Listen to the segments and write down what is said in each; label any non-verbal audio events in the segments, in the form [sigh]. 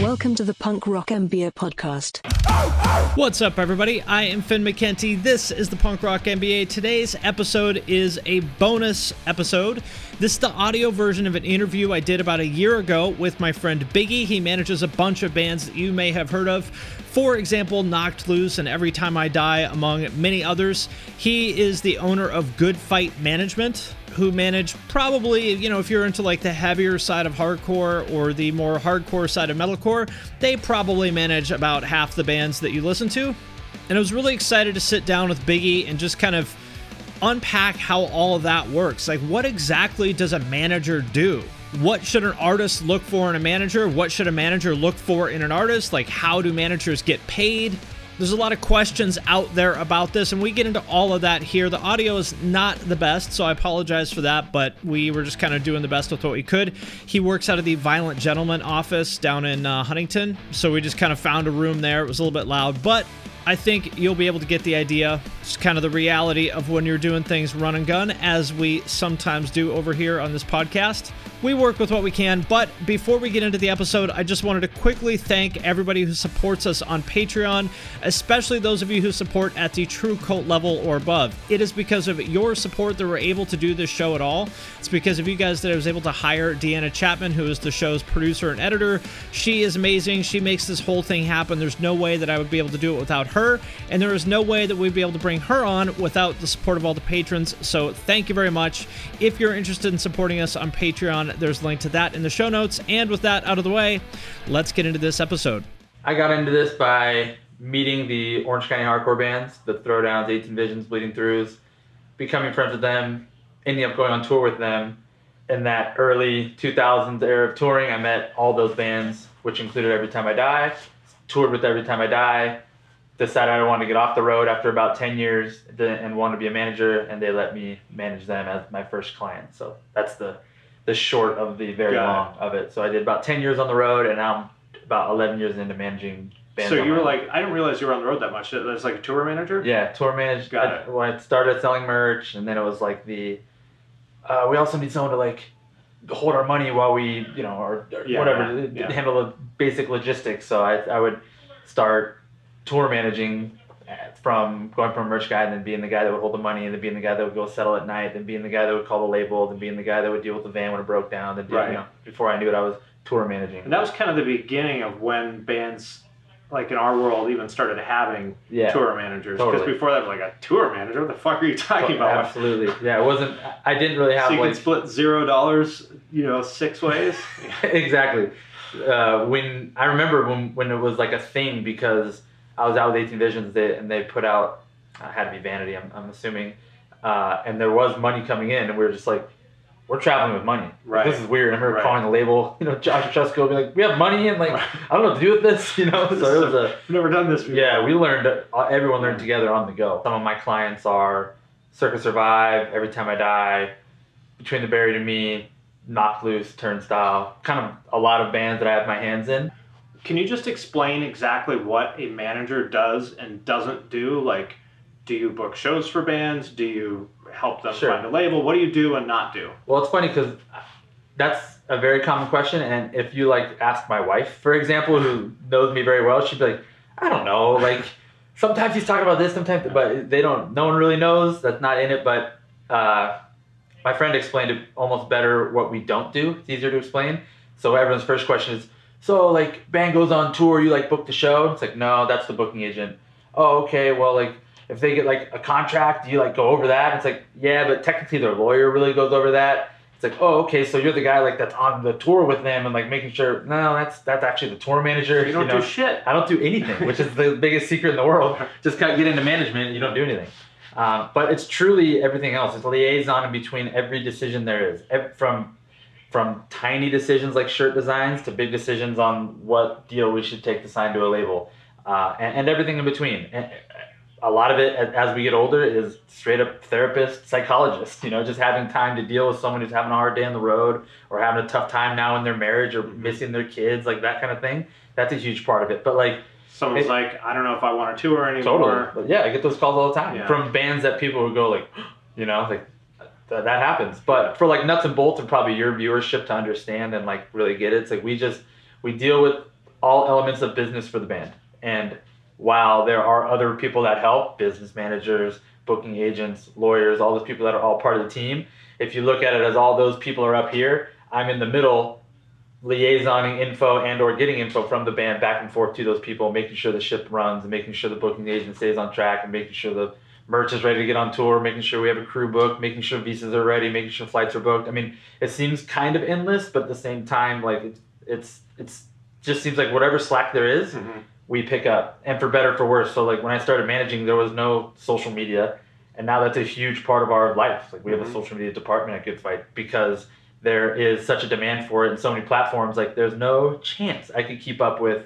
Welcome to the Punk Rock MBA podcast. What's up, everybody? I am Finn McKenty. This is the Punk Rock MBA. Today's episode is a bonus episode. This is the audio version of an interview I did about a year ago with my friend Biggie. He manages a bunch of bands that you may have heard of. For example, Knocked Loose and Every Time I Die, among many others. He is the owner of Good Fight Management, who manage probably, you know, if you're into like the heavier side of hardcore or the more hardcore side of metalcore, they probably manage about half the bands that you listen to. And I was really excited to sit down with Biggie and just kind of unpack how all of that works. Like, what exactly does a manager do? What should an artist look for in a manager? What should a manager look for in an artist? Like, how do managers get paid? There's a lot of questions out there about this, and we get into all of that here. The audio is not the best, so I apologize for that, but we were just kind of doing the best with what we could. He works out of the Violent Gentleman office down in uh, Huntington, so we just kind of found a room there. It was a little bit loud, but I think you'll be able to get the idea. It's kind of the reality of when you're doing things run and gun, as we sometimes do over here on this podcast. We work with what we can, but before we get into the episode, I just wanted to quickly thank everybody who supports us on Patreon, especially those of you who support at the True Cult level or above. It is because of your support that we're able to do this show at all. It's because of you guys that I was able to hire Deanna Chapman, who is the show's producer and editor. She is amazing. She makes this whole thing happen. There's no way that I would be able to do it without her, and there is no way that we'd be able to bring her on without the support of all the patrons. So thank you very much. If you're interested in supporting us on Patreon, there's a link to that in the show notes. And with that out of the way, let's get into this episode. I got into this by meeting the Orange County hardcore bands, the Throwdowns, 18 Visions, Bleeding Throughs, becoming friends with them, ending up going on tour with them. In that early 2000s era of touring, I met all those bands, which included Every Time I Die, toured with Every Time I Die, decided I wanted to get off the road after about 10 years and wanted to be a manager, and they let me manage them as my first client. So that's the the short of the very Got it. long of it. So I did about 10 years on the road, and now I'm about 11 years into managing bands. So you were own. like, I didn't realize you were on the road that much. That's like a tour manager. Yeah, tour manager. Got I, it. When I started selling merch, and then it was like the. Uh, we also need someone to like hold our money while we, you know, or, or Yeah, whatever, yeah. handle the basic logistics. So I, I would start tour managing uh, from going from a merch guy and then being the guy that would hold the money and then being the guy that would go settle at night then being the guy that would call the label then being the guy that would deal with the van when it broke down then Right. you know before I knew it I was tour managing And that was kind of the beginning of when bands, like in our world, even started having Yeah. tour managers. Because Totally. before that, was like a tour manager. What the fuck are you talking about? absolutely yeah it wasn't I didn't really have So you like can split zero dollars, you know, six ways. [laughs] exactly. Uh, when I remember when when it was like a thing because I was out with 18 Visions they, and they put out uh, had to be Vanity I'm, I'm assuming uh, and there was money coming in and we were just like we're traveling with money Like, this is weird I remember Right. calling the label [laughs] you know Josh Chesko be like we have money and like [laughs] I don't know what to do with this [laughs] you know so it was a never done this before. yeah, we learned. uh, Everyone learned together on the go. Some of my clients are Circa Survive, Every Time I Die, Between the Buried and Me, Knocked Loose, Turnstile. Kind of a lot of bands that I have my hands in. Can you just explain exactly what a manager does and doesn't do? Like, do you book shows for bands? Do you help them Sure. find a label? What do you do and not do? Well, it's funny because that's a very common question, and if you like ask my wife, for example, who knows me very well, she'd be like, I don't know, like sometimes he's talking about this, sometimes, but they don't. No one really knows. That's not in it. But uh, my friend explained it almost better. What we don't do, it's easier to explain. So everyone's first question is, so like band goes on tour, you like book the show? It's like no, that's the booking agent. Oh, okay. Well, like if they get like a contract, do you like go over that? It's like yeah, but technically their lawyer really goes over that. It's like oh, okay, so you're the guy like that's on the tour with them and like making sure. No, that's that's actually the tour manager. You don't know? do shit. I don't do anything, which is the biggest secret in the world. [laughs] Just kind of get into management, you don't do anything. Um, but it's truly everything else. It's a liaison in between every decision there is, from from tiny decisions like shirt designs to big decisions on what deal we should take to sign to a label, uh, and, and everything in between. And a lot of it, as we get older, is straight up therapist, psychologist. [laughs] You know, just having time to deal with someone who's having a hard day on the road or having a tough time now in their marriage or missing their kids, like that kind of thing. That's a huge part of it. But like Someone's It- like, I don't know if I want to tour anymore. Totally. But yeah, I get those calls all the time Yeah. from bands that people would go like, [gasps] you know, like that, that happens. But for like nuts and bolts and probably your viewership to understand and like really get it, it's like we just we deal with all elements of business for the band. And while there are other people that help, business managers, booking agents, lawyers, all those people that are all part of the team, if you look at it as all those people are up here, I'm in the middle liaisoning info and or getting info from the band back and forth to those people, making sure the ship runs and making sure the booking agent stays on track and making sure the merch is ready to get on tour, making sure we have a crew booked, making sure visas are ready, making sure flights are booked. I mean, it seems kind of endless, but at the same time, like it's it's it's just seems like whatever slack there is, mm-hmm. we pick up, and for better or for worse. So like when I started managing, there was no social media, and now that's a huge part of our life. Like we have a mm-hmm. social media department at Good Fight because there is such a demand for it and so many platforms. Like there's no chance I could keep up with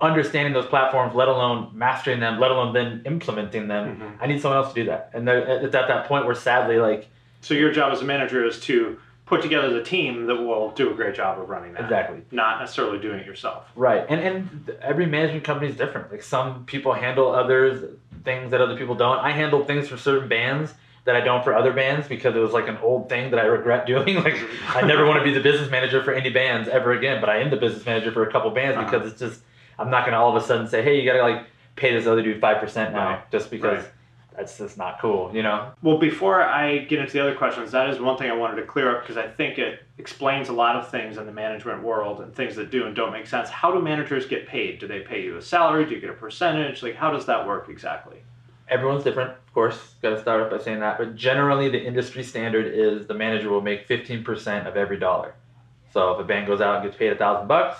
understanding those platforms, let alone mastering them, let alone then implementing them. I need someone else to do that, and it's at that point where sadly, like So your job as a manager is to put together the team that will do a great job of running that. Exactly. Not necessarily doing it yourself. Right, and and every management company is different. Like some people handle others things that other people don't. I handle things for certain bands that I don't for other bands because it was like an old thing that I regret [laughs] doing. Like I never want to be the business manager for any bands ever again, but I am the business manager for a couple bands Uh-huh. because it's just I'm not gonna all of a sudden say, hey, you gotta like pay this other dude five percent now Right. just because Right. that's just not cool, you know? Well, before I get into the other questions, that is one thing I wanted to clear up because I think it explains a lot of things in the management world and things that do and don't make sense. How do managers get paid? Do they pay you a salary? Do you get a percentage? Like, how does that work exactly? Everyone's different, of course. Got to start off by saying that. But generally, the industry standard is the manager will make 15% of every dollar. So if a band goes out and gets paid a thousand bucks,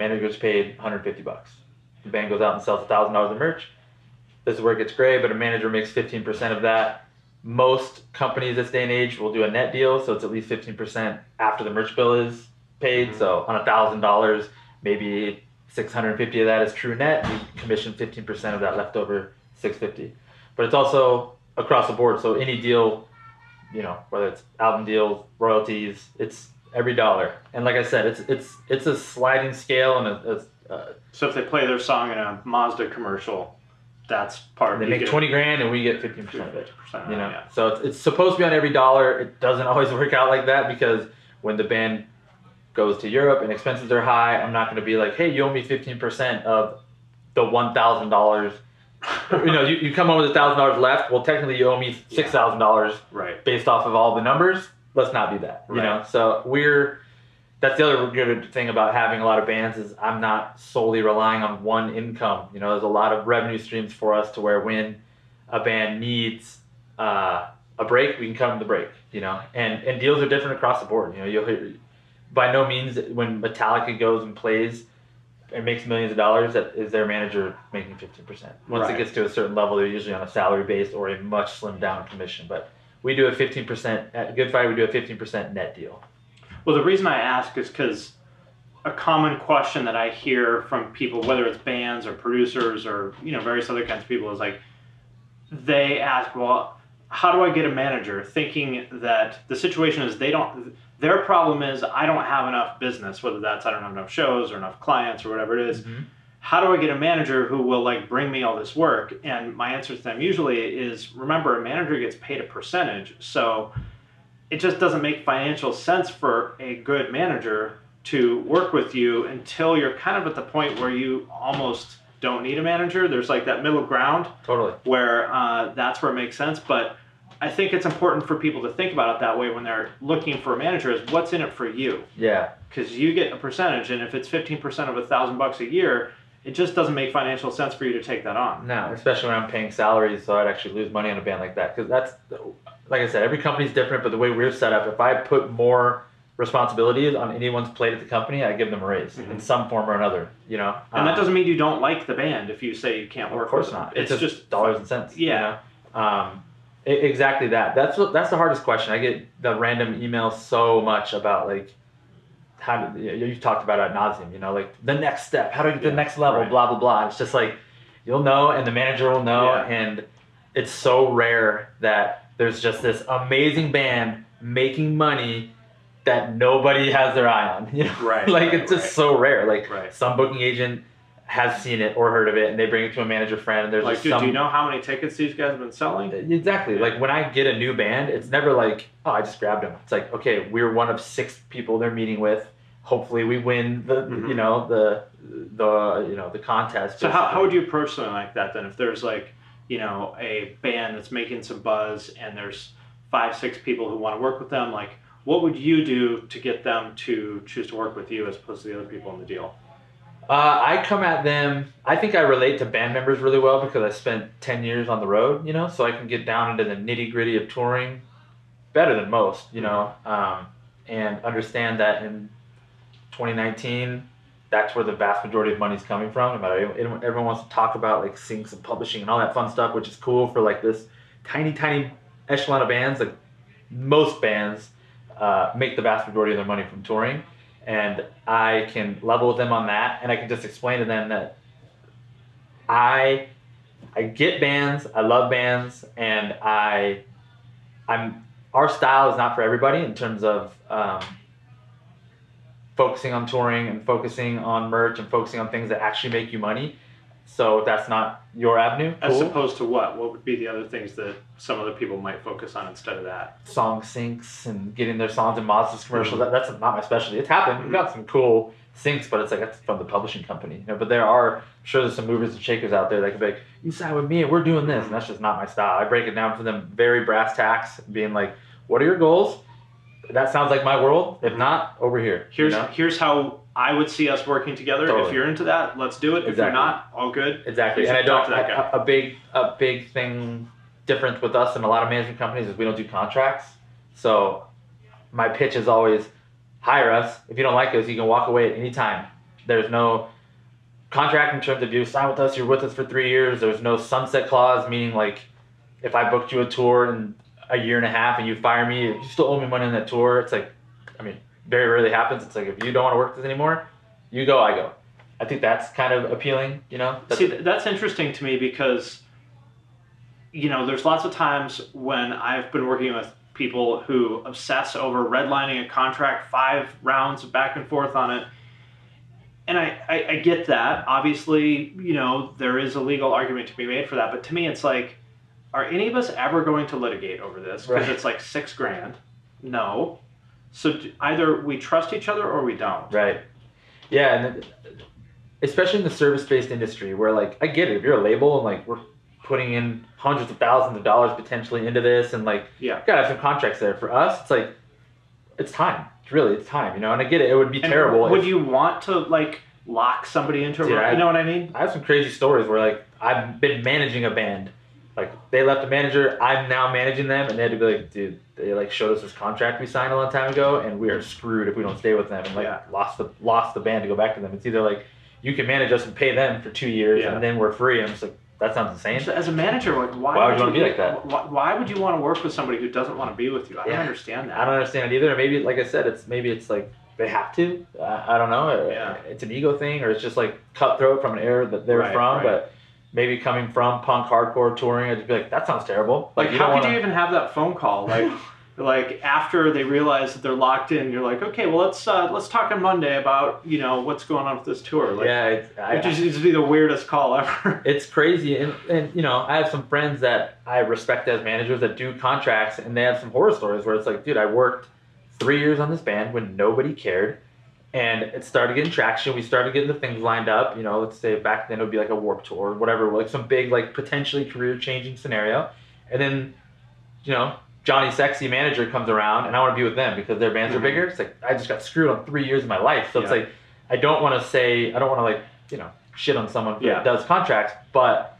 manager gets paid 150 bucks. The band goes out and sells thousand dollars of merch, this is where it gets gray. But a manager makes 15% of that. Most companies this day and age will do a net deal, so it's at least 15% after the merch bill is paid. Mm-hmm. So on a thousand dollars, maybe 650 of that is true net. You commission 15% of that leftover 650. But it's also across the board. So any deal, you know, whether it's album deals, royalties, it's every dollar. And like I said, it's it's it's a sliding scale and a, a, So if they play their song in a Mazda commercial, that's part they make 20 grand and we get 15% of it. You know, yeah. so it's, it's supposed to be on every dollar. It doesn't [laughs] always work out like that because when the band goes to Europe and expenses are high, I'm not going to be like, hey, you owe me 15% of the $1,000. [laughs] you know, you, you come home with a $1,000 left. Well, technically, you owe me $6,000 Right. based off of all the numbers. Let's not do that. You know, so we're that's the other good thing about having a lot of bands is I'm not solely relying on one income. You know, there's a lot of revenue streams for us to where when a band needs uh, a break, we can come to the break. You know, and and deals are different across the board. You know, you'll hear by no means when Metallica goes and plays and makes millions of dollars, that is their manager making 15%. Once Right. it gets to a certain level, they're usually on a salary based or a much slimmed down commission. But we do a 15% at Good Fight, we do a 15% net deal. Well, the reason I ask is because a common question that I hear from people, whether it's bands or producers or you know various other kinds of people, is like they ask, "Well, how do I get a manager?" Thinking that the situation is they don't. Their problem is I don't have enough business, whether that's I don't have enough shows or enough clients or whatever it is. Mm-hmm. How do I get a manager who will like bring me all this work? And my answer to them usually is remember a manager gets paid a percentage. So it just doesn't make financial sense for a good manager to work with you until you're kind of at the point where you almost don't need a manager. There's like that middle ground Totally. where uh, that's where it makes sense. But I think it's important for people to think about it that way when they're looking for a manager is what's in it for you Yeah. because you get a percentage, and if it's 15% of a thousand bucks a year, it just doesn't make financial sense for you to take that on. No, especially when I'm paying salaries, so I'd actually lose money on a band like that. Because that's, like I said, every company's different, but the way we're set up, if I put more responsibilities on anyone's plate at the company, I give them a raise in some form or another. You know, Mm-hmm. And that Um, doesn't mean you don't like the band if you say you can't work Of course not. It's, It's, just, dollars and cents. you Yeah. know? Um, exactly that. That's what, that's the hardest question. I get the random emails so much about like how you you've talked about ad nauseum. You know, like the next step, how to get to the next level, right. blah blah blah. It's just like you'll know, and the manager will know, Yeah. and it's so rare that there's just this amazing band making money that nobody has their eye on. [laughs] You know, Right, like right, it's just so rare. Like some booking agent has seen it or heard of it, and they bring it to a manager friend, and there's Like, dude, some do you know how many tickets these guys have been selling? Exactly. Like when I get a new band, it's never like, oh, I just grabbed them. It's like, okay, we're one of six people they're meeting with. Hopefully, we win the, Mhm. you know, the, the, you know, the contest. So how, how would you approach something like that then? If there's like, you know, a band that's making some buzz and there's five, six people who want to work with them, like, what would you do to get them to choose to work with you as opposed to the other people in the deal? Uh, I come at them. I think I relate to band members really well because I spent ten years on the road, you know, so I can get down into the nitty gritty of touring better than most, you know, um, and understand that in 2019, that's where the vast majority of money's coming from. Everyone wants to talk about like syncs and publishing and all that fun stuff, which is cool for like this tiny, tiny echelon of bands. Like most bands uh, make the vast majority of their money from touring and I can level with them on that, and I can just explain to them that I I get bands, I love bands, and I I'm our style is not for everybody in terms of um, focusing on touring and focusing on merch and focusing on things that actually make you money. So if that's not your avenue, As opposed to what? What would be the other things that some other people might focus on instead of that? song syncs and getting their songs in Mazda's commercials. Mm-hmm. That, that's not my specialty. It's happened. We've got some cool syncs, but it's like that's from the publishing company. You know, but there are I'm sure there's some movers and shakers out there that can be like, you sign with me and we're doing this, and that's just not my style. I break it down for them very brass tacks, being like, what are your goals? That sounds like my world. If not, over here. you Here's know? here's how I would see us working together. If you're into that, let's do it. If you're not, all good. Exactly, and I don't. to that guy. A, a big, a big thing difference with us and a lot of management companies is we don't do contracts. So, my pitch is always hire us. If you don't like us, you can walk away at any time. There's no contract in terms of you sign with us, you're with us for three years. There's no sunset clause, meaning like if I booked you a tour in a year and a half and you fire me, you still owe me money on that tour. It's like, I mean, very rarely happens. It's like if you don't want to work this anymore, you go, I go. I think that's kind of appealing, you know. That's See, that's interesting to me because, you know, there's lots of times when I've been working with people who obsess over redlining a contract, five rounds back and forth on it. And I, I, I get that. Obviously, you know, there is a legal argument to be made for that. But to me, it's like, are any of us ever going to litigate over this? Because Right. it's like six grand. No. So either we trust each other or we don't. Right. Yeah, and especially in the service-based industry, where like I get it, if you're a label and like we're putting in hundreds of thousands of dollars potentially into this, and like Yeah. gotta have some contracts there. For us, it's like it's time. It's really it's time, you know. And I get it; it would be And terrible. Would if- you want to like lock somebody into a Dude, I- you know what I mean? I have some crazy stories where like I've been managing a band. Like they left a manager, I'm now managing them, and they had to be like, dude, they like showed us this contract we signed a long time ago, and we are screwed if we don't stay with them, and like Yeah. lost the lost the band to go back to them. It's either like you can manage us and pay them for two years, Yeah. and then we're free. And I'm just like, that sounds insane. So as a manager, like why, Why would you wanna be like that? Why, why would you want to work with somebody who doesn't want to be with you? I don't understand that. I don't understand it either. Maybe like I said, it's maybe it's like they have to. I, I don't know. Yeah. It's an ego thing, or it's just like cutthroat from an era that they're Right, from, right. but. Maybe coming from punk hardcore touring, I'd just be like, that sounds terrible. Like, you how could wanna- you even have that phone call? Like, [laughs] like after they realize that they're locked in, you're like, okay, well let's uh, let's talk on Monday about you know what's going on with this tour. Like, yeah, it's, I, it just seems to be the weirdest call ever. [laughs] it's crazy and, and you know i have some friends that i respect as managers that do contracts and they have some horror stories where it's like dude i worked three years on this band when nobody cared and it started getting traction we started getting the things lined up you know let's say back then it would be like a warp tour or whatever like some big like potentially career changing scenario and then you know johnny sexy manager comes around and i want to be with them because their bands are mm-hmm. bigger it's like i just got screwed on three years of my life so it's like i don't want to say i don't want to like you know shit on someone Yeah. that does contracts but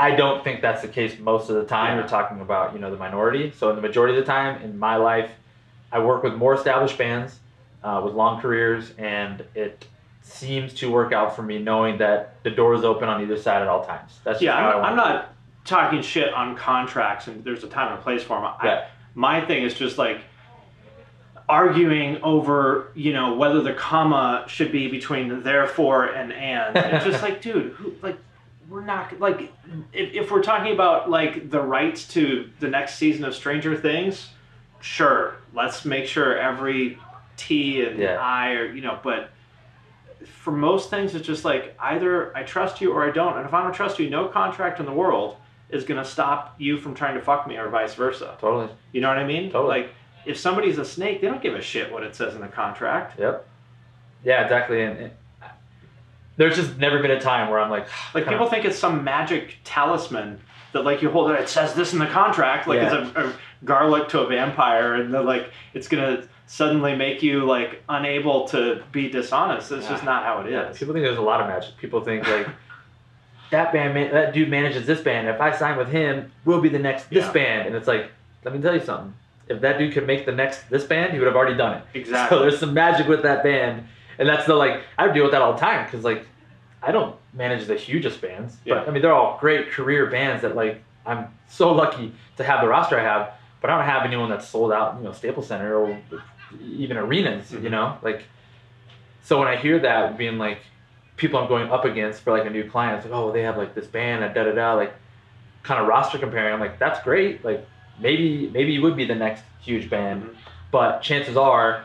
I don't think that's the case most of the time. Yeah. You're talking about you know the minority. So in the majority of the time in my life, I work with more established bands uh, with long careers, and it seems to work out for me knowing that the door is open on either side at all times. That's just yeah, I'm, I'm to do it. not talking shit on contracts and there's a time and a place for them. I, Yeah. My thing is just like arguing over, you know, whether the comma should be between therefore and and. [laughs] It's just like, dude, who, like, we're not like if, if we're talking about like the rights to the next season of Stranger Things, sure, let's make sure every T and Yeah. I are, you know, but for most things, it's just like either I trust you or I don't. And if I don't trust you, no contract in the world is going to stop you from trying to fuck me or vice versa. Totally. You know what I mean? Totally. Like, if somebody's a snake, they don't give a shit what it says in the contract. Yep. Yeah, exactly. And, and there's just never been a time where I'm like, [sighs] Like, people think it's some magic talisman that, like, you hold it, it says this in the contract, like Yeah. it's a, a garlic to a vampire, and then, like, it's going to suddenly make you, like, unable to be dishonest. It's just not how it is. Yeah, people think there's a lot of magic. People think like [laughs] that band, man, that dude manages this band. If I sign with him, we'll be the next this Yeah. band. And it's like, let me tell you something. If that dude could make the next this band, he would have already done it. Exactly. So there's some magic with that band, and that's the like I deal with that all the time because like I don't manage the hugest bands, Yeah. but I mean they're all great career bands that like I'm so lucky to have the roster I have. But I don't have anyone that's sold out, you know, Staples Center or even arenas, Mm-hmm. you know, like. So when I hear that being like people I'm going up against for like a new client, it's like, oh, they have like this band and da da da, like kind of roster comparing. I'm like, that's great. Like maybe maybe you would be the next huge band, Mhm. but chances are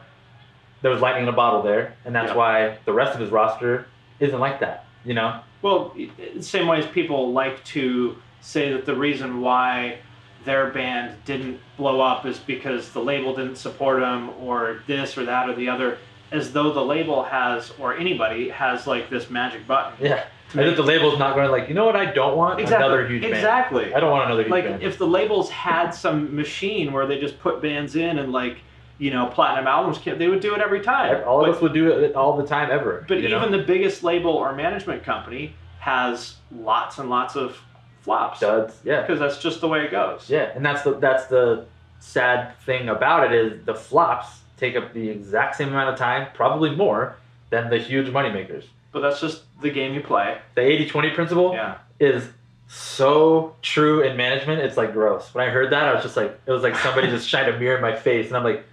there was lightning in a bottle there, and that's Yeah. why the rest of his roster isn't like that. You know? Well, same way as people like to say that the reason why their band didn't blow up is because the label didn't support them or this or that or the other, as though the label has or anybody has like this magic button. Yeah. As if the label's not going to like, you know what? I don't want Exactly. another huge band. Exactly. I don't want another huge Like band. if the labels had some machine where they just put bands in and like you know platinum albums, they would do it every time. all But- of us would do it all the time ever. But even know? the biggest label or management company has lots and lots of flops. studs, yeah. Because that's just the way it goes. Yeah, and that's the that's the sad thing about it is the flops take up the exact same amount of time, probably more, than the huge moneymakers. But that's just the game you play. The 80-20 principle Yeah. is so true in management. It's like gross. When I heard that, I was just like, it was like somebody just shined a mirror in my face, and I'm like,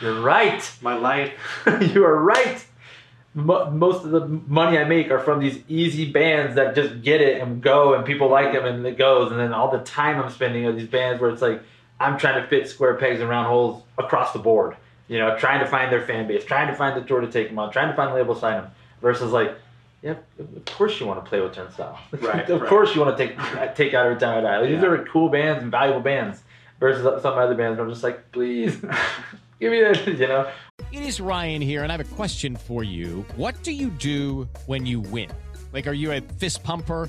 you're right. My life. [laughs] you are right. Mo- most of the money I make are from these easy bands that just get it and go, and people like them, and it goes. And then all the time I'm spending on these bands where it's like I'm trying to fit square pegs in round holes across the board. You know, trying to find their fan base, trying to find the tour to take them on, trying to find the label to sign them. Versus like, yeah, of course you want to play with Turnstile. [laughs] Right, of right. course you want to take uh, take out every time I die. Like, These are cool bands and valuable bands. Versus some other bands, where I'm just like, please, [laughs] give me. [laughs] You know. It is Ryan here, and I have a question for you. What do you do when you win? Like, are you a fist pumper?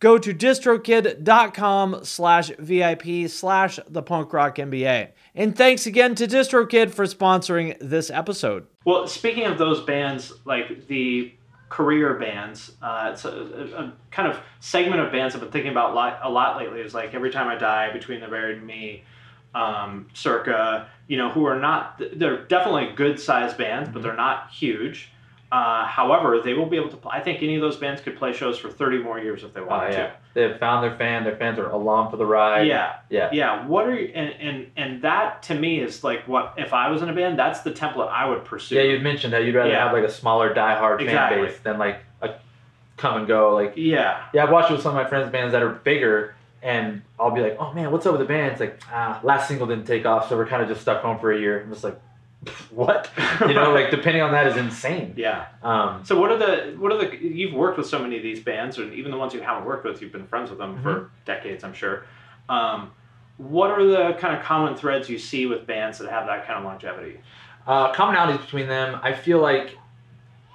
go to distrokid.com slash VIP slash the punk rock MBA. And thanks again to DistroKid for sponsoring this episode. Well, speaking of those bands, like the career bands, uh, it's a, a, kind of segment of bands I've been thinking about a lot, a lot lately. Is like Every Time I Die, Between the Buried and Me, um, Circa, you know, who are not, they're definitely good sized bands, but they're not huge. Uh, however, they will be able to. Play, I think any of those bands could play shows for 30 more years if they wanted Oh, yeah. to. They've found their fan. Their fans are along for the ride. Yeah, Yeah. yeah. What are you? And and and that to me is like what if I was in a band, that's the template I would pursue. Yeah, you'd mentioned that you'd rather Yeah. have like a smaller diehard Exactly. fan base than like a come and go. Like Yeah. yeah, I've watched it with some of my friends' bands that are bigger, and I'll be like, oh man, what's up with the band? It's like ah, last single didn't take off, so we're kind of just stuck home for a year. I'm just like, [laughs] what? You know, like depending on that is insane. Yeah. Um, So what are the what are the you've worked with so many of these bands, and even the ones you haven't worked with, you've been friends with them Mm-hmm. for decades, I'm sure. Um, what are the kind of common threads you see with bands that have that kind of longevity? uh, commonalities between them. I feel like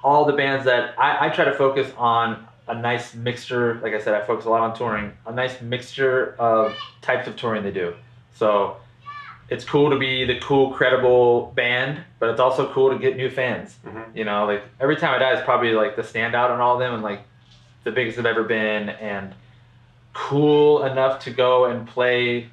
all the bands that I, I try to focus on a nice mixture. Like I said, I focus a lot on touring. A nice mixture of types of touring they do. So it's cool to be the cool, credible band, but it's also cool to get new fans. Mm-hmm. You know, like every time I die is probably like the standout on all of them, and like the biggest they've ever been, and cool enough to go and play.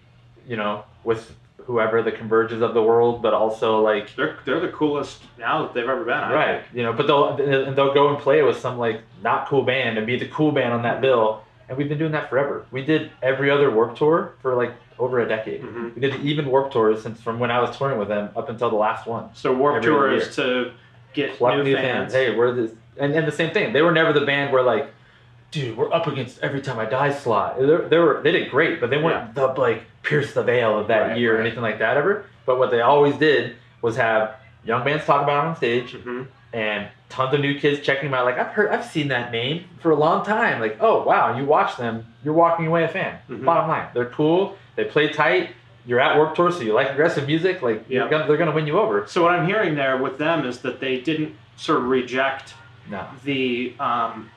You know, with whoever the converges of the world, but also like They're they're the coolest now that they've ever been. I right think. you know but they'll and they'll go and play with some like not cool band and be the cool band on that mm-hmm. bill and we've been doing that forever. We did every other warp tour for like over a decade. Mm-hmm. we did even warp tours since from when i was touring with them up until the last one. So Warp Every Tour is to get Pluck new, fans. hey we're this and, and the same thing. They were never the band where like dude we're up against every time i die slot. They they were they did great but they weren't the like pierce the veil of that Right, year or anything like that ever. But what they always did was have young bands talk about it on stage Mm-hmm. and tons of new kids checking them out. Like I've heard, I've seen that name for a long time. Like, oh wow, you watch them, you're walking away a fan. Mhm. Bottom line, they're cool. They play tight. You're at Warp Tour, so you like aggressive music. Like, you're Yeah. gonna, they're gonna win you over. So what I'm hearing there with them is that they didn't sort of reject No, the um,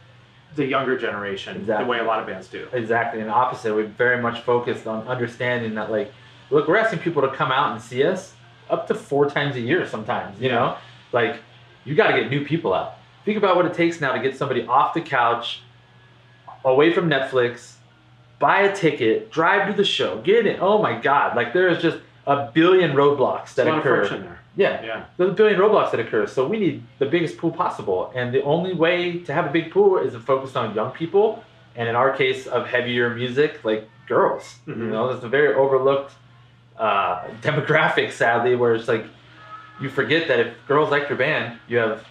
the younger generation Exactly. the way a lot of bands do. exactly. And the opposite. We very much focused on understanding that, like, look, we're asking people to come out and see us up to four times a year sometimes. You know, like, you got to get new people out. Think about what it takes now to get somebody off the couch, away from Netflix, buy a ticket, drive to the show, get in. Oh my God! Like there is just a billion roadblocks that a lot of occur. there. Yeah, Yeah. There's a billion roadblocks that occur. So we need the biggest pool possible, and the only way to have a big pool is to focus on young people, and in our case of heavier music, like girls. You Mhm. know, it's a very overlooked uh, [laughs] demographic, sadly, where it's like you forget that if girls like your band, you have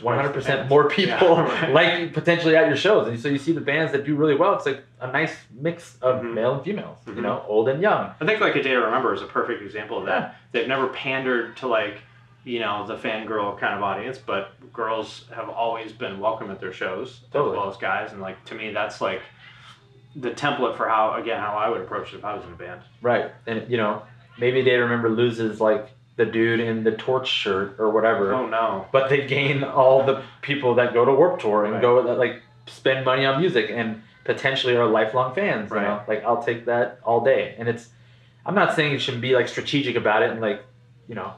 100% more people Yeah, right. [laughs] like potentially at your shows. And so you see the bands that do really well, it's like a nice mix of Mm-hmm. male and females, you know, old and young. I think like a day to remember is a perfect example of that. They've never pandered to like you know the fangirl kind of audience, but girls have always been welcome at their shows Totally. as well as guys. And like to me, that's like the template for how again how I would approach it if I was in a band. Right. And, you know, maybe they remember loses like the dude in the torch shirt or whatever. Oh no. But they gain all the people that go to Warp Tour and Right. go that like spend money on music and potentially are lifelong fans. You know? Right. Like I'll take that all day. And it's I'm not saying you should be like strategic about it and like, you know,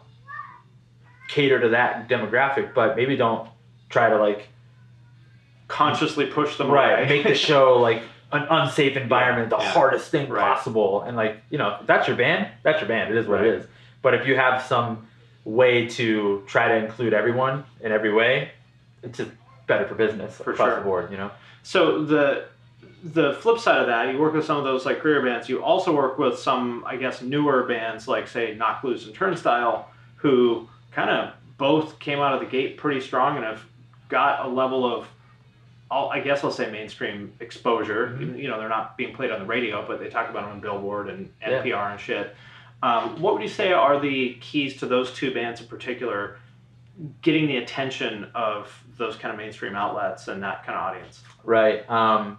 cater to that demographic, but maybe don't try to like Consciously push them right away. make the [laughs] show like an unsafe environment the Yeah. hardest thing Right. possible and like you know that's your band that's your band it is what it Right. is but if you have some way to try to include everyone in every way it's just better for business For across sure. the board you know So the the flip side of that, you work with some of those like career bands. You also work with some, I guess, newer bands like say Knocked Loose and Turnstile, who kind of both came out of the gate pretty strong and have got a level of, I guess I'll say mainstream exposure. Mm-hmm. You know, they're not being played on the radio, but they talk about them on Billboard and Yeah. NPR and shit. Um, what would you say are the keys to those two bands in particular? Getting the attention of those kind of mainstream outlets and that kind of audience. right um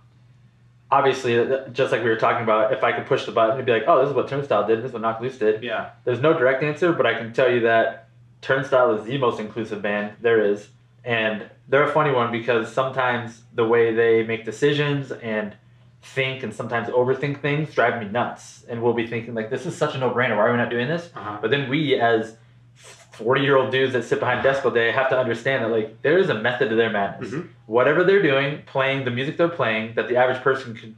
obviously th- just like we were talking about if i could push the button it'd be like oh this is what turnstile did this is what knocked loose did Yeah. There's no direct answer, but I can tell you that Turnstile is the most inclusive band there is. And they're a funny one because sometimes the way they make decisions and think and sometimes overthink things drive me nuts. And we'll be thinking, like, this is such a no brainer. Why are we not doing this? Uh-huh. But then we, as 40 year old dudes that sit behind desk all day, have to understand that, like, there is a method to their madness. Mhm. Whatever they're doing, playing the music they're playing, that the average person could,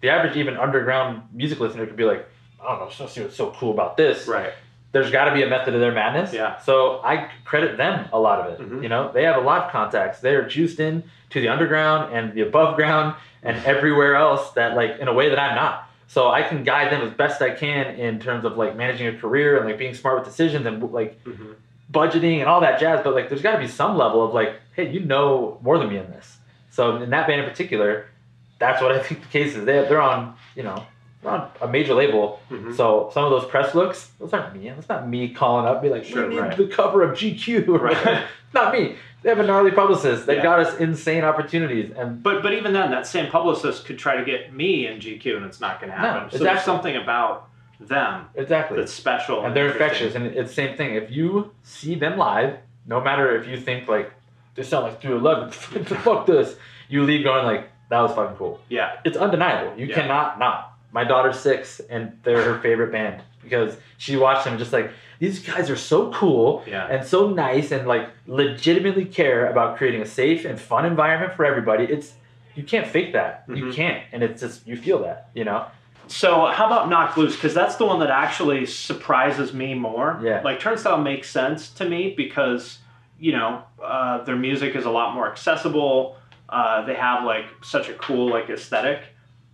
the average even underground music listener could be like, I don't know, so see what's so cool about this Right. There's got to be a method to their madness. Yeah. So I credit them a lot of it. Mhm. You know, they have a lot of contacts. They are juiced in to the underground and the above ground and everywhere else that like in a way that I'm not. So I can guide them as best I can in terms of like managing a career and like being smart with decisions and like Mhm. budgeting and all that jazz. But like, there's got to be some level of like, hey, you know more than me in this. So in that band in particular, that's what I think the case is. They they're on you know on a major label. Mhm. So some of those press looks, those aren't me. That's not me calling up, be like, Sure, we need right. the cover of GQ. Right. [laughs] not me. They have a gnarly publicist. They Yeah. got us insane opportunities, and But but even then, that same publicist could try to get me in GQ, and it's not going to happen. No, so there's something about them exactly. that's special and they're infectious. And it's the same thing. If you see them live, no matter if you think like they sound like 311, [laughs] fuck this, you leave going like that was fucking cool. Yeah. It's undeniable. You Yeah. cannot not. My daughter's six, and they're her favorite band because she watched them just like these guys are so cool Yeah. and so nice and like legitimately care about creating a safe and fun environment for everybody. It's you can't fake that. You Mhm. can't, and it's just you feel that. You know. So how about Knocked Loose? Because that's the one that actually surprises me more. Yeah. Like Turnstile makes sense to me because you know uh, their music is a lot more accessible. Uh, they have like such a cool like aesthetic.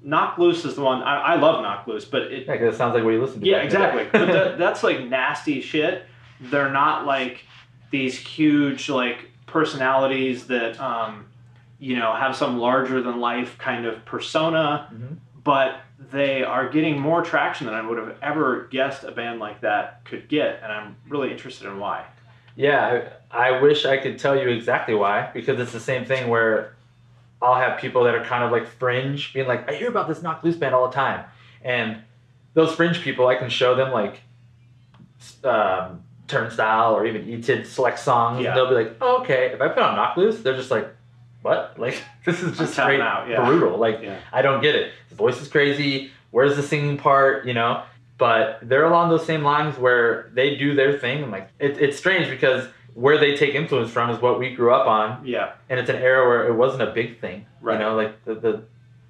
Knocked Loose is the one I, I love. Knocked Loose, but it Yeah, because it sounds like what you listen to. Yeah, back in the day. exactly. but that, [laughs] that's like nasty shit. They're not like these huge like personalities that um, you know have some larger than life kind of persona, Mhm. but they are getting more traction than I would have ever guessed a band like that could get, and I'm really interested in why. Yeah, I, I wish I could tell you exactly why, because it's the same thing where I'll have people that are kind of like fringe, being like, I hear about this Knocked Loose band all the time. And those fringe people, I can show them like um, Turnstile or even ETID select songs. Yeah. And they'll be like, oh, okay. If I put on Knocked Loose, they're just like, what? [laughs] Like, this is just straight out, yeah. brutal. Like, Yeah. I don't get it. His voice is crazy. Where's the singing part? You know? But they're along those same lines where they do their thing. And like, it, it's strange because where they take influence from is what we grew up on. Yeah. And it's an era where it wasn't a big thing. Right. You know, like the, the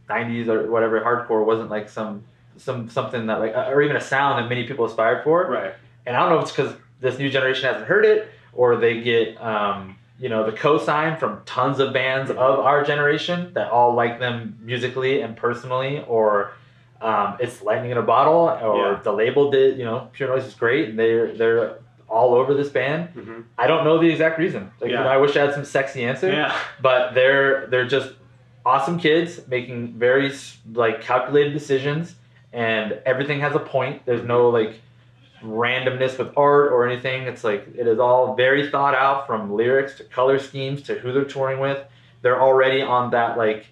90s or whatever, hardcore wasn't like some some something that like or even a sound that many people aspired for. Right. And I don't know if it's because this new generation hasn't heard it or they get um, you know the cosign from tons of bands of our generation that all like them musically and personally or um, it's lightning in a bottle or Yeah. the label did you know pure noise is great and they're they're all over this band. Mm-hmm. I don't know the exact reason. Like you know, i wish i had some sexy answer Yeah. but they're they're just awesome kids making very like calculated decisions and everything has a point. There's no mm-hmm. like randomness with art or anything. It's like it is all very thought out from lyrics to color schemes to who they're touring with. They're already on that like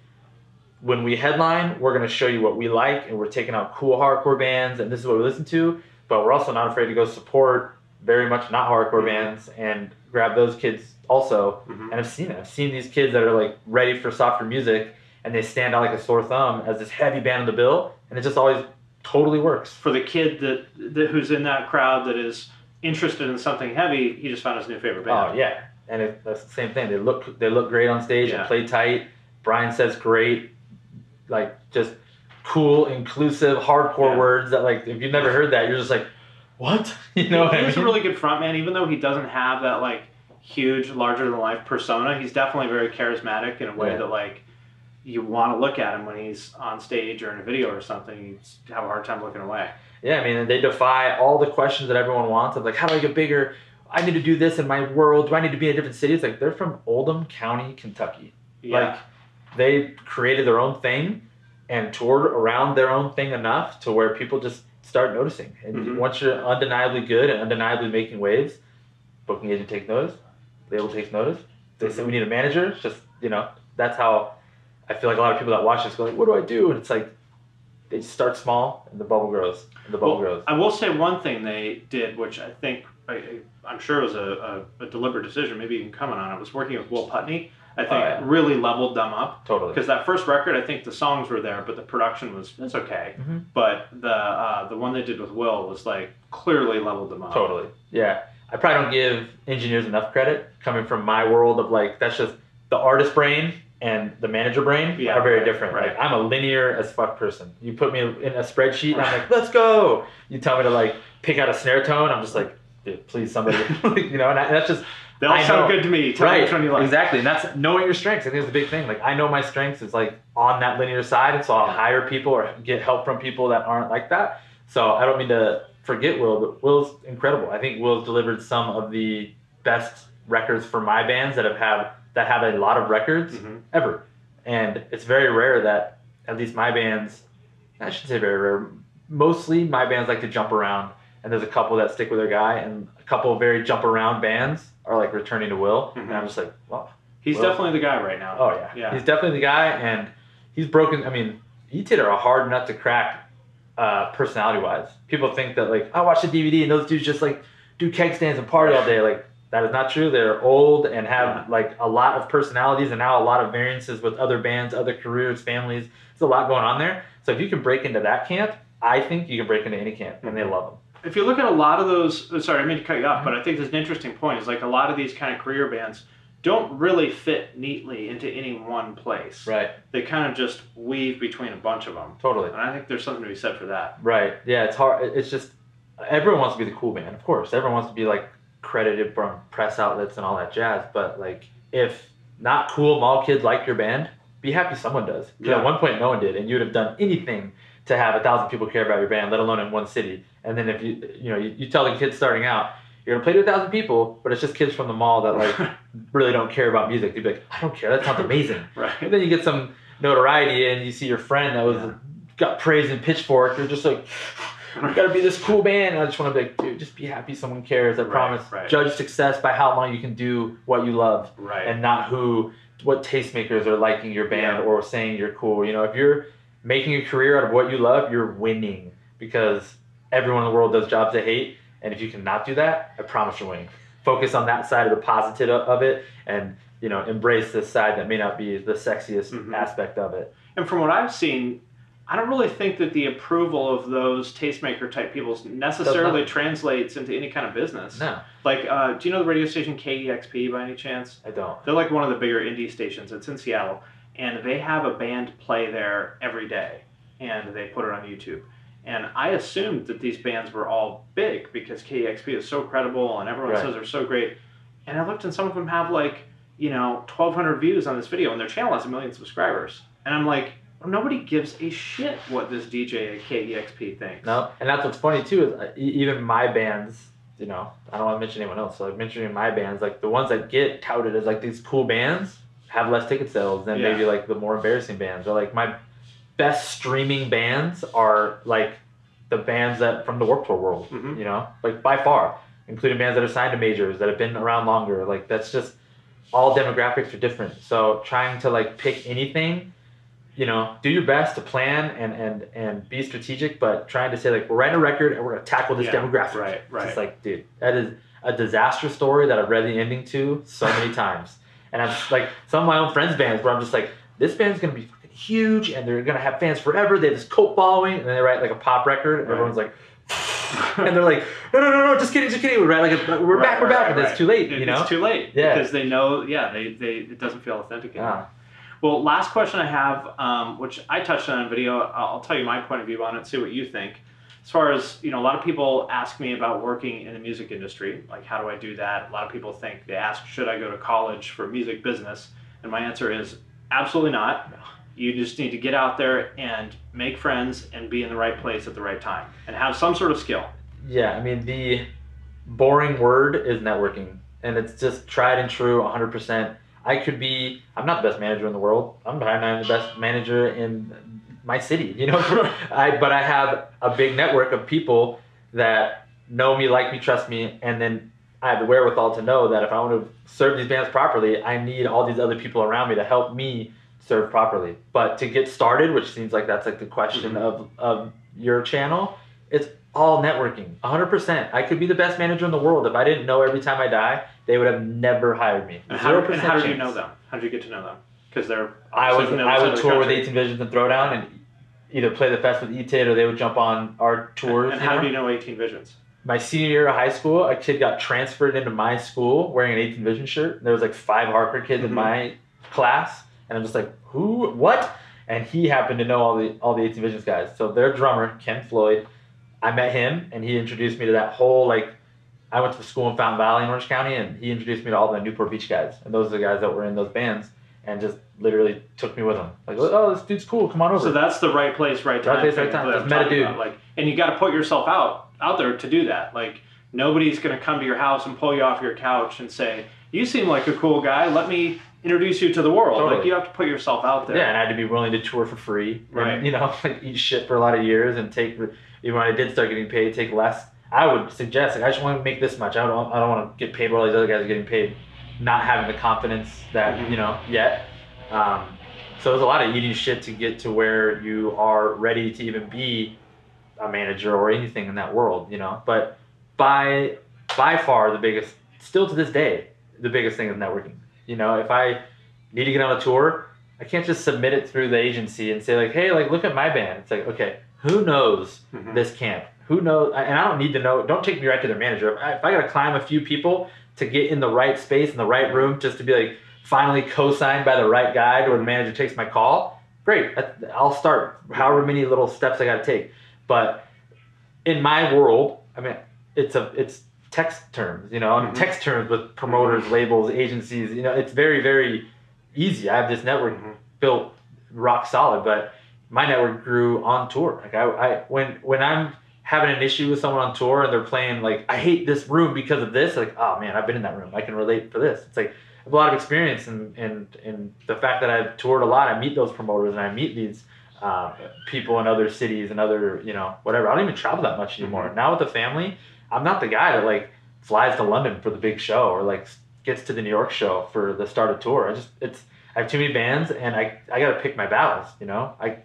when we headline we're going to show you what we like and we're taking out cool hardcore bands and this is what we listen to but we're also not afraid to go support very much not hardcore mm-hmm. bands and grab those kids also mm-hmm. and i've seen it i've seen these kids that are like ready for softer music and they stand out like a sore thumb as this heavy band on the bill and it just always totally works For the kid that, that who's in that crowd that is interested in something heavy, he just found his new favorite band. Oh yeah, and it, that's the same thing. They look they look great on stage Yeah. and play tight. Brian says great, like just cool, inclusive, hardcore words that like if you've never heard that, you're just like, what? [laughs] You know? what I he's a really good frontman, even though he doesn't have that like huge, larger than life persona. He's definitely very charismatic in a way Yeah. that like you want to look at him when he's on stage or in a video or something. You have a hard time looking away. Yeah, I mean, they defy all the questions that everyone wants of like, how do I get bigger? I need to do this in my world. Do I need to be in a different city? It's like they're from Oldham County, Kentucky. Yeah. Like they created their own thing and toured around their own thing enough to where people just start noticing. And Mhm. once you're undeniably good and undeniably making waves, booking agent takes notice, label takes notice. They say we need a manager. It's just you know that's how I feel like a lot of people that watch this go like, what do I do? And it's like they start small and the bubble grows and the bubble Well, grows. I will say one thing they did, which I think I, I'm sure was a, a, a deliberate decision, maybe even coming on it, was working with Will Putney. I think Oh, yeah. really leveled them up. Totally. Because that first record, I think the songs were there, but the production was it's okay. Mhm. But the uh, the one they did with Will was like clearly leveled them up. Totally. Yeah. I probably don't give engineers enough credit coming from my world of like that's just the artist brain and the manager brain Yeah, are very right, different. right. Like I'm a linear as fuck person. You put me in a spreadsheet and I'm like, [laughs] let's go. You tell me to like pick out a snare tone, I'm just like, dude, please somebody [laughs] you know, and, I, and that's just They all I sound know. good to me. Tell me right. which one you like. Exactly. And that's knowing your strengths. I think it's the big thing. Like I know my strengths is like on that linear side, and so I'll hire people or get help from people that aren't like that. So I don't mean to forget Will, but Will's incredible. I think Will's delivered some of the best records for my bands that have had that have a lot of records Mm-hmm. ever. And it's very rare that at least my bands I should say very rare. Mostly my bands like to jump around and there's a couple that stick with their guy and a couple of very jump around bands are like returning to Will. And I'm just like, well Mm-hmm. He's Will- definitely the guy right now. Oh yeah. Yeah. He's definitely the guy and he's broken I mean, ETID are a hard nut to crack uh, personality wise. People think that like I watch the DVD and those dudes just like do keg stands and party all day. Like that is not true. They're old and have like a lot of personalities and now a lot of variances with other bands, other careers, families. There's a lot going on there. So if you can break into that camp, I think you can break into any camp and they love them. If you look at a lot of those, uh, sorry, I mean to cut you off, but I think there's an interesting point. Is like a lot of these kind of career bands don't really fit neatly into any one place. Right. They kind of just weave between a bunch of them. Totally. And I think there's something to be said for that. Right. Yeah, it's hard. It's just everyone wants to be the cool band, of course. Everyone wants to be like credited from press outlets and all that jazz. But like, if not cool mall kids like your band, be happy someone does. Yeah. At one point, no one did, and you would have done anything to have a thousand people care about your band, let alone in one city. And then if you, you know, you, you tell the kids starting out, you're gonna play to a thousand people, but it's just kids from the mall that like [laughs] really don't care about music. They'd be like, I don't care. That sounds [laughs] amazing. Right. And then you get some notoriety, and you see your friend that was got praise and pitchfork. You're just like, we gotta be this cool band. And I just want to be like, dude, just be happy someone cares. I promise. right. Judge success by how long you can do what you love, Right. and not who, what tastemakers are liking your band Yeah. or saying you're cool. You know, if you're making a career out of what you love, you're winning because everyone in the world does jobs they hate, and if you cannot do that, I promise you're winning. Focus on that side of the positive of it, and you know, embrace this side that may not be the sexiest Mm-hmm. aspect of it. And from what I've seen, I don't really think that the approval of those tastemaker type people necessarily translates into any kind of business. No. Like, uh, do you know the radio station KEXP by any chance? I don't. They're like one of the bigger indie stations. It's in Seattle, and they have a band play there every day, and they put it on YouTube. And I assumed that these bands were all big because KEXP is so credible and everyone Right. says they're so great. And I looked and some of them have like, you know, 1,200 views on this video and their channel has a million subscribers. And I'm like, well, nobody gives a shit what this DJ at KEXP thinks. No, and that's what's funny too is uh, even my bands. You know, I don't want to mention anyone else. So like mentioning my bands, like the ones that get touted as like these cool bands, have less ticket sales than Yeah. maybe like the more embarrassing bands. Or like my best streaming bands are like the bands that from the Warped Tour world. Mhm. You know, like by far, including bands that are signed to majors that have been around longer. Like that's just all demographics are different. So trying to like pick anything you know, do your best to plan and and and be strategic, but trying to say like we're writing a record and we're gonna tackle this Yeah, demographic. right, It's right. just like, dude, that is a disaster story that I've read the ending to so many [laughs] times. And I'm just like some of my own friends' bands where I'm just like, this band's gonna be fucking huge and they're gonna have fans forever. They have this cult following, and then they write like a pop record, and Right. everyone's like, [laughs] and they're like, no, no, no, no, just kidding, just kidding. We write like a, we're Right, back, we're right, back, right, it's too late. You know, It's too late. Yeah. Because they know, yeah, they, they it doesn't feel authentic anymore. Yeah. Well, last question I have, um, which I touched on in video, I'll tell you my point of view on it, see what you think. As far as, you know, a lot of people ask me about working in the music industry, like how do I do that? A lot of people think, they ask, should I go to college for music business? And my answer is absolutely not. You just need to get out there and make friends and be in the right place at the right time and have some sort of skill. Yeah, I mean the boring word is networking, and it's just tried and true, 100%. I could be. I'm not the best manager in the world. I'm probably not the best manager in my city. You know, [laughs] I but I have a big network of people that know me, like me, trust me, and then I have the wherewithal to know that if I want to serve these bands properly, I need all these other people around me to help me serve properly. But to get started, which seems like that's like the question mm-hmm. of of your channel, it's all networking. 100%. I could be the best manager in the world. If I didn't know every time I die, they would have never hired me. And how, and 0% how did you know them? How did you get to know them? Because they're I would obviously from the I would tour with 18 Visions and Throwdown and either play the fest with ETID or they would jump on our tours. And you how know? do you know 18 Visions? my senior year of high school, a kid got transferred into my school wearing an 18 Vision shirt. There was like five Harper kids in Mhm. my class, and I'm just like, who, what? And he happened to know all the all the 18 Visions guys. So their drummer, Ken Floyd, I met him, and he introduced me to that whole like. I went to the school in Fountain Valley in Orange County, and he introduced me to all the Newport Beach guys, and those are the guys that were in those bands, and just literally took me with him. Like, oh, this dude's cool. Come on over. So that's the right place, right time. Right place, right time. Just met a dude. about. Like, and you got to put yourself out out there to do that. Like, nobody's gonna come to your house and pull you off your couch and say, "You seem like a cool guy. Let me introduce you to the world." Totally. Like, you have to put yourself out there. Yeah, and I had to be willing to tour for free. and, Right. you know, [laughs] like eat shit for a lot of years and take, even when I did start getting paid, take less. I would suggest, like, I just want to make this much. I don't, I don't want to get paid while these other guys are getting paid. Not having the confidence that, Mm-hmm. you know, yet. Um, so there's a lot of eating shit to get to where you are ready to even be a manager or anything in that world, you know. But by by far the biggest, still to this day, the biggest thing is networking. You know, if I need to get on a tour, I can't just submit it through the agency and say like, hey, like look at my band. It's like, okay, who knows Mhm. this camp? Who knows? And I don't need to know. Don't take me right to their manager. If I, if I got to climb a few people to get in the right space in the right room, just to be like finally co-signed by the right guy, or the manager takes my call, great. I'll start however many little steps I got to take. But in my world, I mean, it's a it's text terms, you know, Mhm. text terms with promoters, labels, agencies. You know, it's very very easy. I have this network Mhm. built rock solid, but my network grew on tour. Like I, I when when I'm having an issue with someone on tour and they're playing like I hate this room because of this, like oh man, I've been in that room. I can relate for this. It's like I have a lot of experience and and and the fact that I've toured a lot, I meet those promoters and I meet these uh, people in other cities and other you know whatever. I don't even travel that much anymore. Now with the family, I'm not the guy that like flies to London for the big show or like gets to the New York show for the start of tour. I just it's I have too many bands and I I got to pick my battles. You know I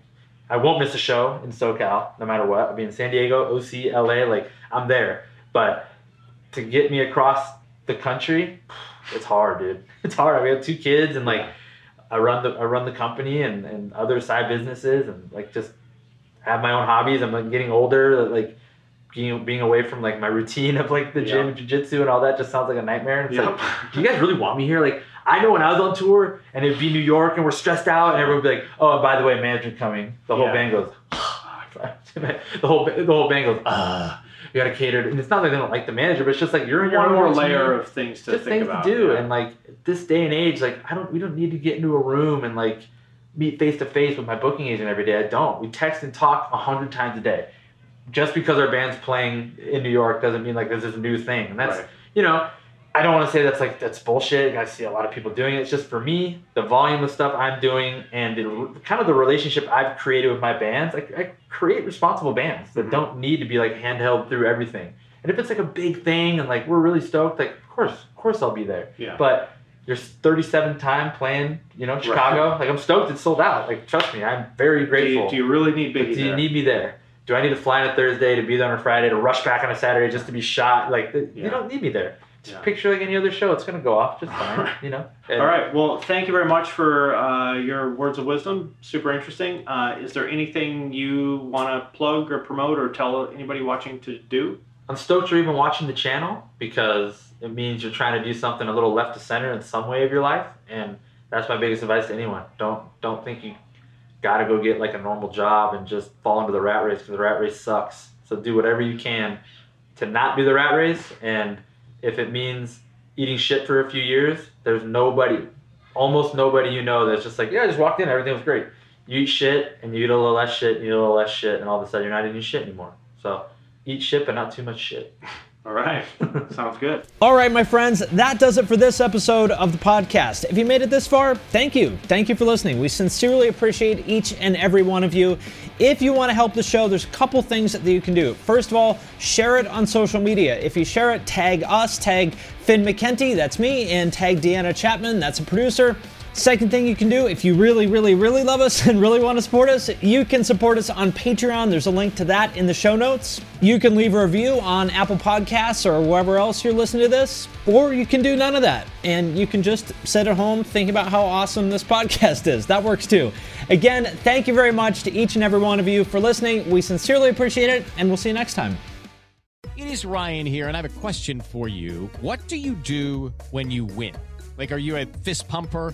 I won't miss a show in SoCal no matter what. I'll be in San Diego, OC, LA, like I'm there. But to get me across the country, [sighs] it's hard, dude. [laughs] It's hard. We have two kids and like I run the I run the company and, and other side businesses and like just have my own hobbies. I'm like getting older, like being being away from like my routine of like the gym, jujitsu, and all that just sounds like a nightmare. It's like, do you guys really want me here? Like, I know when I was on tour and it'd be New York and we're stressed out, and everyone would be like, "Oh, and by the way, management coming." The whole Yeah. band goes, [laughs] the whole the whole band goes, ah, you gotta cater. to-" And it's not like they don't like the manager, but it's just like you're in your One more layer of things to just think things about, to do. yeah. And like this day and age, like I don't, we don't need to get into a room and like meet face to face with my booking agent every day. I don't. We text and talk a hundred times a day. Just because our band's playing in New York doesn't mean like this is a new thing. And that's Right. you know, I don't want to say that's like that's bullshit. I see a lot of people doing it. It's just for me, the volume of stuff I'm doing and the kind of the relationship I've created with my bands. Like I create responsible bands that mm-hmm. don't need to be like handheld through everything. And if it's like a big thing and like we're really stoked, like of course, of course I'll be there. Yeah. But there's 37 time playing, you know, Chicago. Like I'm stoked it's sold out. Like trust me, I'm very Do you, grateful. do you really need But Biggie do you there? need me there? Do I need to fly on a Thursday to be there on a Friday to rush back on a Saturday just to be shot? Like th- you don't need me there. Yeah. picture like any other show. It's gonna go off just fine. you know. And- All right. Well, thank you very much for uh, your words of wisdom. Super interesting. Uh, is there anything you want to plug or promote or tell anybody watching to do? I'm stoked you're even watching the channel because it means you're trying to do something a little left to center in some way of your life, and that's my biggest advice to anyone. Don't don't think you got to go get like a normal job and just fall into the rat race because the rat race sucks. So do whatever you can to not do the rat race, and if it means eating shit for a few years, there's nobody, almost nobody you know that's just like, yeah, I just walked in, everything was great. You eat shit, and you eat a little less shit, and you eat a little less shit, and all of a sudden you're not eating shit anymore. So eat shit, but not too much shit. [laughs] All right. Sounds good. All right, my friends, that does it for this episode of the podcast. If you made it this far, thank you. Thank you for listening. We sincerely appreciate each and every one of you. If you want to help the show, there's a couple things that you can do. First of all, share it on social media. If you share it, tag us, tag Finn McKenty, that's me, and tag Deanna Chapman, that's a producer. Second thing you can do, if you really, really, really love us [laughs] and really want to support us, you can support us on Patreon. There's a link to that in the show notes. You can leave a review on Apple Podcasts or wherever else you're listening to this, or you can do none of that. And you can just sit at home thinking about how awesome this [laughs] podcast is. That works too. Again, thank you very much to each and every one of you for listening. We sincerely appreciate it, and we'll see you next time. It is Ryan here, and I have a question for you. What do you do when you win? Like, are you a fist pumper?